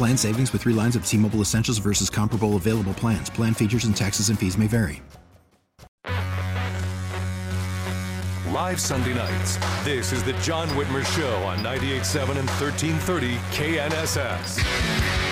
Plan savings with three lines of T Mobile Essentials versus comparable available plans. Plan features and taxes and fees may vary. Live Sunday nights. This is the John Whitmer Show on 98.7 and 1330 KNSS.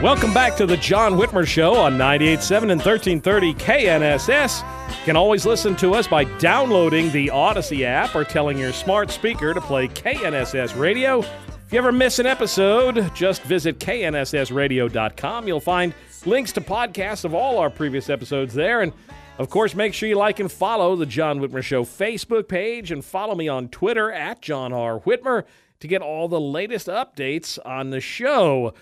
Welcome back to the John Whitmer Show on 98.7 and 1330 KNSS. You can always listen to us by downloading the Odyssey app or telling your smart speaker to play KNSS Radio. If you ever miss an episode, just visit knssradio.com. You'll find links to podcasts of all our previous episodes there. And of course, make sure you like and follow the John Whitmer Show Facebook page and follow me on Twitter at John R. Whitmer to get all the latest updates on the show.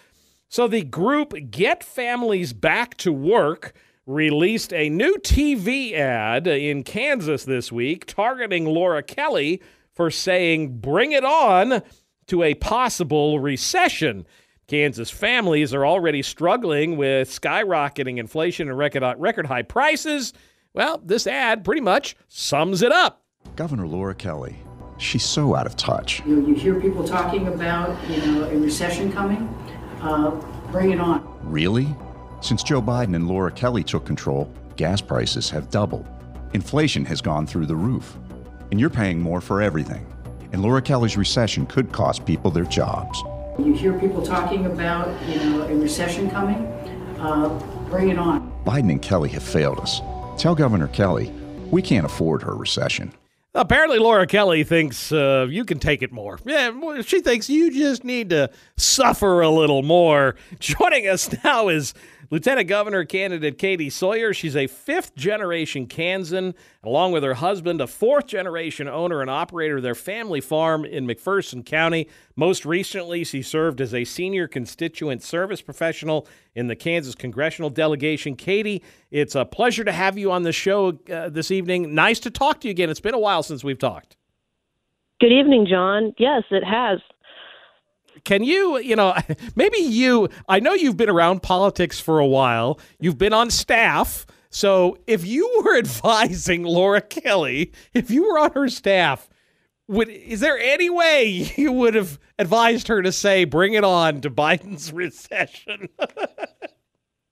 So the group Get Families Back to Work released a new TV ad in Kansas this week targeting Laura Kelly for saying, Bring it on to a possible recession. Kansas families are already struggling with skyrocketing inflation and record, record high prices. Well, this ad pretty much sums it up. Governor Laura Kelly, she's so out of touch. You, know, you hear people talking about, you know, a recession coming. Uh, bring it on. Really? Since Joe Biden and Laura Kelly took control, gas prices have doubled. Inflation has gone through the roof. And you're paying more for everything. And Laura Kelly's recession could cost people their jobs. You hear people talking about, you know, a recession coming. Uh, bring it on. Biden and Kelly have failed us. Tell Governor Kelly we can't afford her recession. Apparently, Laura Kelly thinks uh, you can take it more. Yeah, she thinks you just need to suffer a little more. Joining us now is Lieutenant Governor candidate Katie Sawyer. She's a fifth generation Kansan, along with her husband, a fourth generation owner and operator of their family farm in McPherson County. Most recently, she served as a senior constituent service professional in the Kansas congressional delegation. Katie, it's a pleasure to have you on the show uh, this evening. Nice to talk to you again. It's been a while since we've talked. Good evening, John. Yes, it has can you, you know, maybe you, I know you've been around politics for a while, you've been on staff. So if you were advising Laura Kelly, if you were on her staff, would is there any way you would have advised her to say bring it on to Biden's recession?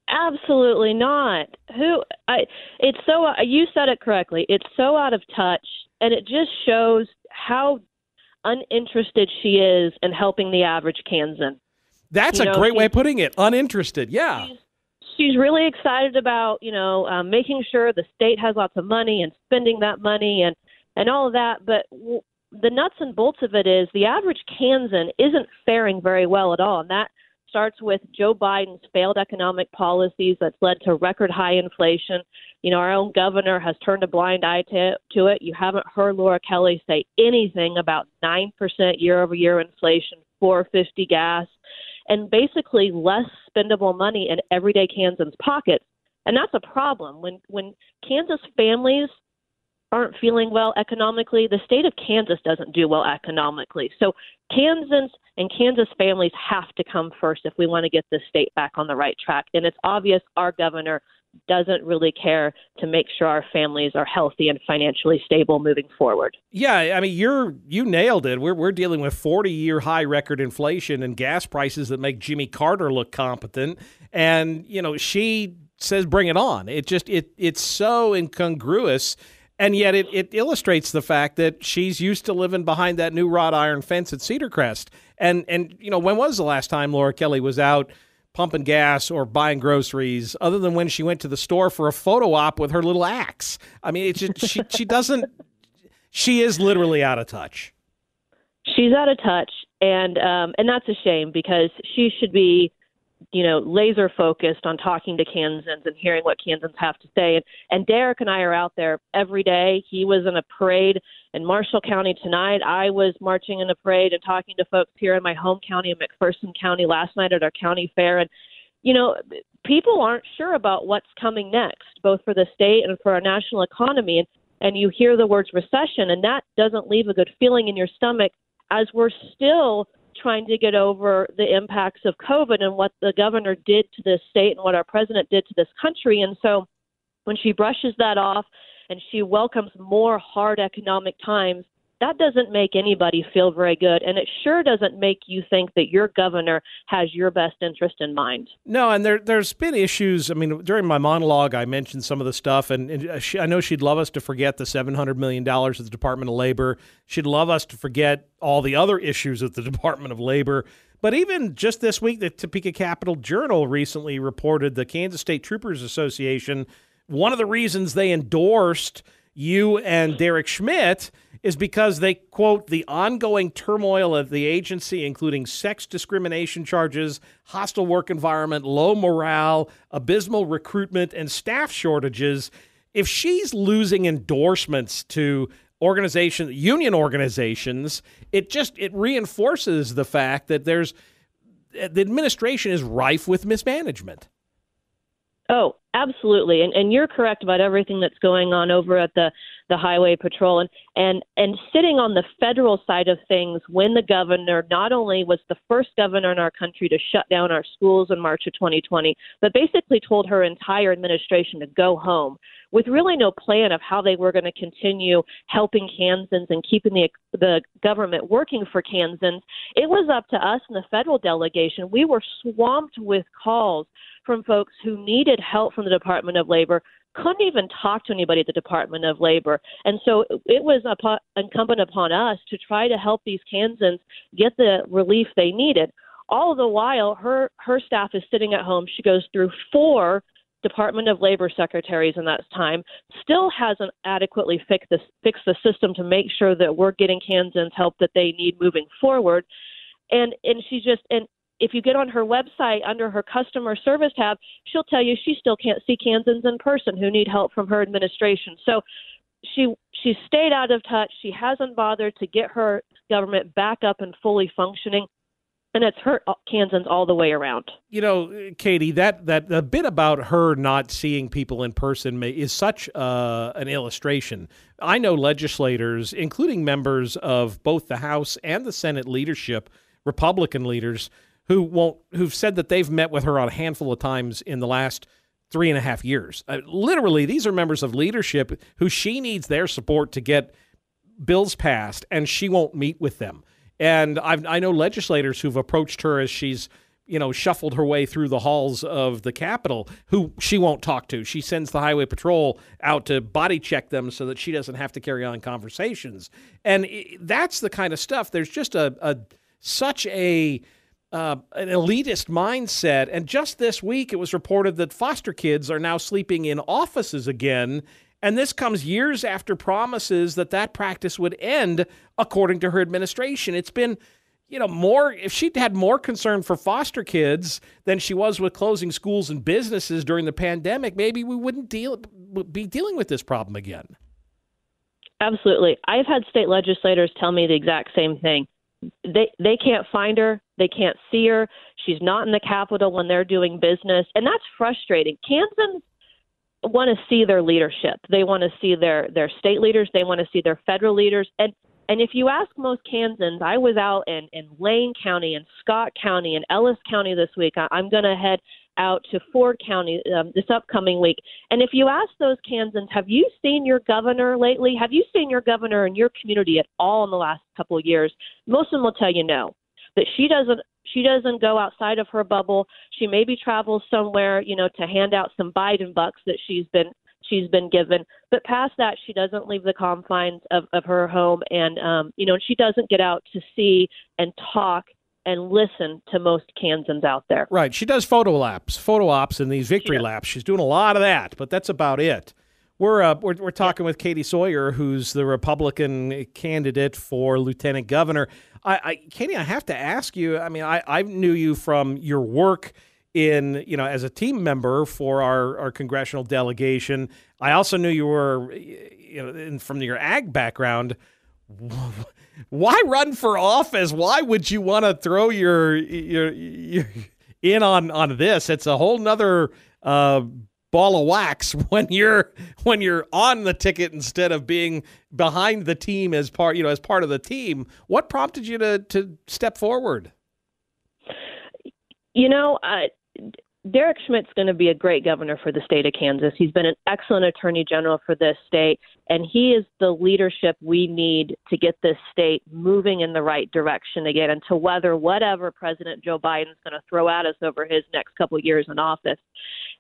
Absolutely not. Who I it's so you said it correctly. It's so out of touch and it just shows how uninterested she is in helping the average Kansan. That's you a know, great way of putting it. Uninterested, yeah. She's, she's really excited about you know um, making sure the state has lots of money and spending that money and and all of that. But w- the nuts and bolts of it is the average Kansan isn't faring very well at all, and that starts with Joe Biden's failed economic policies that's led to record high inflation. You know, our own governor has turned a blind eye to, to it. You haven't heard Laura Kelly say anything about 9% year over year inflation, 450 gas, and basically less spendable money in everyday Kansans' pockets. And that's a problem when when Kansas families aren't feeling well economically, the state of Kansas doesn't do well economically. So Kansans and Kansas families have to come first if we want to get this state back on the right track. And it's obvious our governor doesn't really care to make sure our families are healthy and financially stable moving forward. Yeah, I mean you're you nailed it. We're we're dealing with 40-year high record inflation and gas prices that make Jimmy Carter look competent and you know she says bring it on. It just it it's so incongruous and yet it, it illustrates the fact that she's used to living behind that new wrought iron fence at Cedar Crest. And and you know, when was the last time Laura Kelly was out pumping gas or buying groceries other than when she went to the store for a photo op with her little axe? I mean, it's just, she she doesn't she is literally out of touch. She's out of touch and um and that's a shame because she should be you know, laser focused on talking to Kansans and hearing what Kansans have to say. And, and Derek and I are out there every day. He was in a parade in Marshall County tonight. I was marching in a parade and talking to folks here in my home county in McPherson County last night at our county fair. And, you know, people aren't sure about what's coming next, both for the state and for our national economy. And, and you hear the words recession, and that doesn't leave a good feeling in your stomach as we're still trying to get over the impacts of COVID and what the governor did to this state and what our president did to this country. And so when she brushes that off and she welcomes more hard economic times, that doesn't make anybody feel very good. And it sure doesn't make you think that your governor has your best interest in mind. No, and there, there's been issues. I mean, during my monologue, I mentioned some of the stuff, and, and uh, she, I know she'd love us to forget the $700 million at the Department of Labor. She'd love us to forget all the other issues at the Department of Labor. But even just this week, the Topeka Capital Journal recently reported the Kansas State Troopers Association, one of the reasons they endorsed you and Derek Schmidt is because they quote the ongoing turmoil of the agency, including sex discrimination charges, hostile work environment, low morale, abysmal recruitment, and staff shortages. If she's losing endorsements to organizations, union organizations, it just it reinforces the fact that there's the administration is rife with mismanagement. Oh, absolutely. And and you're correct about everything that's going on over at the the highway patrol and and and sitting on the federal side of things when the governor not only was the first governor in our country to shut down our schools in March of 2020, but basically told her entire administration to go home with really no plan of how they were going to continue helping Kansans and keeping the the government working for Kansans. It was up to us in the federal delegation. We were swamped with calls from folks who needed help from the Department of Labor, couldn't even talk to anybody at the Department of Labor. And so it was upon, incumbent upon us to try to help these Kansans get the relief they needed. All the while, her her staff is sitting at home. She goes through four Department of Labor secretaries in that time, still hasn't adequately fixed the, fixed the system to make sure that we're getting Kansans help that they need moving forward. And and she just and if you get on her website under her customer service tab, she'll tell you she still can't see Kansans in person who need help from her administration. So she she stayed out of touch. She hasn't bothered to get her government back up and fully functioning. And it's hurt Kansans all the way around. You know, Katie, that that the bit about her not seeing people in person may, is such uh, an illustration. I know legislators, including members of both the House and the Senate leadership, Republican leaders, who won't who've said that they've met with her on a handful of times in the last three and a half years. Uh, literally, these are members of leadership who she needs their support to get bills passed, and she won't meet with them. And I've, I know legislators who've approached her as she's you know shuffled her way through the halls of the Capitol who she won't talk to. She sends the highway patrol out to body check them so that she doesn't have to carry on conversations. And that's the kind of stuff. There's just a, a such a uh, an elitist mindset. And just this week, it was reported that foster kids are now sleeping in offices again. And this comes years after promises that that practice would end, according to her administration. It's been, you know, more, if she'd had more concern for foster kids than she was with closing schools and businesses during the pandemic, maybe we wouldn't deal, be dealing with this problem again. Absolutely. I've had state legislators tell me the exact same thing they they can't find her they can't see her she's not in the capitol when they're doing business and that's frustrating kansans want to see their leadership. They want to see their their state leaders. They want to see their federal leaders. And and if you ask most Kansans, I was out in in Lane County and Scott County and Ellis County this week. I, I'm going to head out to Ford County um, this upcoming week. And if you ask those Kansans, have you seen your governor lately? Have you seen your governor in your community at all in the last couple of years? Most of them will tell you no. That she doesn't she doesn't go outside of her bubble. She maybe travels somewhere, you know, to hand out some Biden bucks that she's been she's been given. But past that, she doesn't leave the confines of, of her home, and um, you know, she doesn't get out to see and talk and listen to most Kansans out there. Right. She does photo laps, photo ops, and these victory laps. She's doing a lot of that, but that's about it. We're uh, we're, we're talking with Katie Sawyer, who's the Republican candidate for lieutenant governor. I, I Katie, I have to ask you. I mean, I, I knew you from your work in you know as a team member for our, our congressional delegation. I also knew you were you know in, from your ag background. Why run for office? Why would you want to throw your, your, your in on on this? It's a whole nother uh, ball of wax when you're when you're on the ticket instead of being behind the team as part you know as part of the team. What prompted you to to step forward? You know, uh, Derek Schmidt's going to be a great governor for the state of Kansas. He's been an excellent attorney general for this state, and he is the leadership we need to get this state moving in the right direction again and to weather whatever President Joe Biden's going to throw at us over his next couple years in office.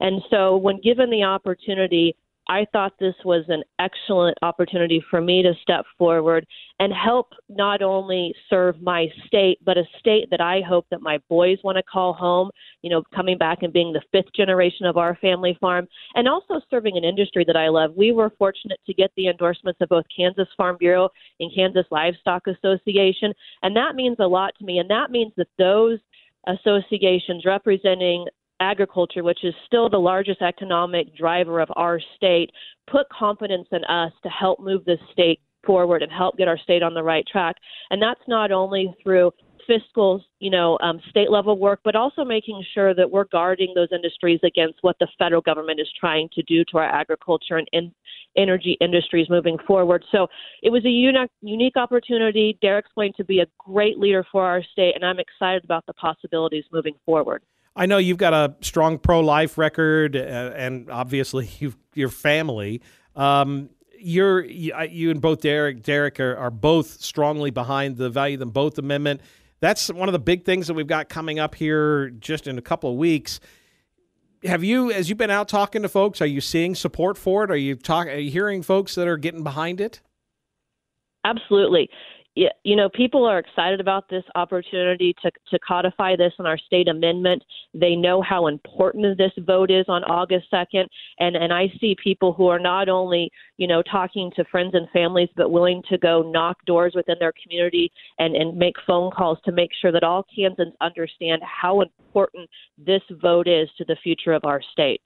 And so, when given the opportunity, I thought this was an excellent opportunity for me to step forward and help not only serve my state, but a state that I hope that my boys want to call home, you know, coming back and being the fifth generation of our family farm, and also serving an industry that I love. We were fortunate to get the endorsements of both Kansas Farm Bureau and Kansas Livestock Association, and that means a lot to me. And that means that those associations representing agriculture, which is still the largest economic driver of our state, put confidence in us to help move this state forward and help get our state on the right track. And that's not only through fiscal, you know, um, state level work, but also making sure that we're guarding those industries against what the federal government is trying to do to our agriculture and in, energy industries moving forward. So it was a unique, unique opportunity. Derek's going to be a great leader for our state, and I'm excited about the possibilities moving forward. I know you've got a strong pro life record, uh, and obviously your family. Um, you're you, and both Derek Derek are, are, both strongly behind the value them both amendment. That's one of the big things that we've got coming up here just in a couple of weeks. Have you, as you've been out talking to folks, are you seeing support for it? Are you talking? are you hearing folks that are getting behind it? Absolutely you know, people are excited about this opportunity to, to codify this in our state amendment. They know how important this vote is on August 2nd. And, and I see people who are not only, you know, talking to friends and families, but willing to go knock doors within their community and, and make phone calls to make sure that all Kansans understand how important this vote is to the future of our state.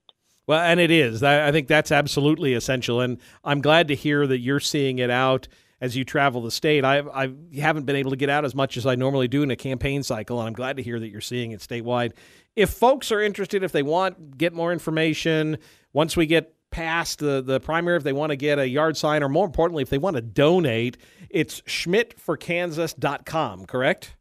Well, and it is. I think that's absolutely essential. And I'm glad to hear that you're seeing it out as you travel the state. I, I haven't been able to get out as much as I normally do in a campaign cycle, and I'm glad to hear that you're seeing it statewide. If folks are interested, if they want get more information, once we get past the, the primary, if they want to get a yard sign, or more importantly, if they want to donate, it's schmidtforkansas.com, correct?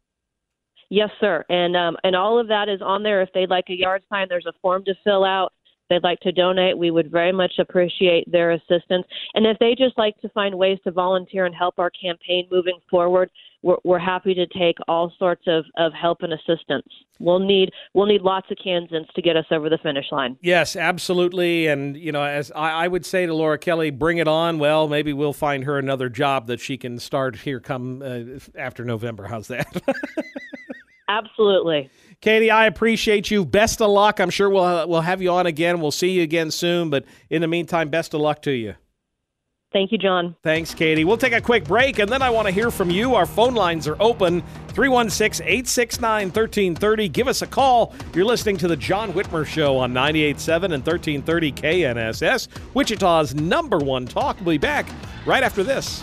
Yes, sir. And um, and all of that is on there. If they'd like a yard sign, there's a form to fill out they'd like to donate, we would very much appreciate their assistance. And if they just like to find ways to volunteer and help our campaign moving forward, we're, we're happy to take all sorts of, of help and assistance. We'll need we'll need lots of Kansans to get us over the finish line. Yes, absolutely. And you know, as I, I would say to Laura Kelly, bring it on. Well, maybe we'll find her another job that she can start here come uh, after November. How's that? Absolutely. Katie, I appreciate you. Best of luck. I'm sure we'll uh, we'll have you on again. We'll see you again soon. But in the meantime, best of luck to you. Thank you, John. Thanks, Katie. We'll take a quick break, and then I want to hear from you. Our phone lines are open 316 869 1330. Give us a call. You're listening to The John Whitmer Show on 98.7 and 1330 KNSS, Wichita's number one talk. We'll be back right after this.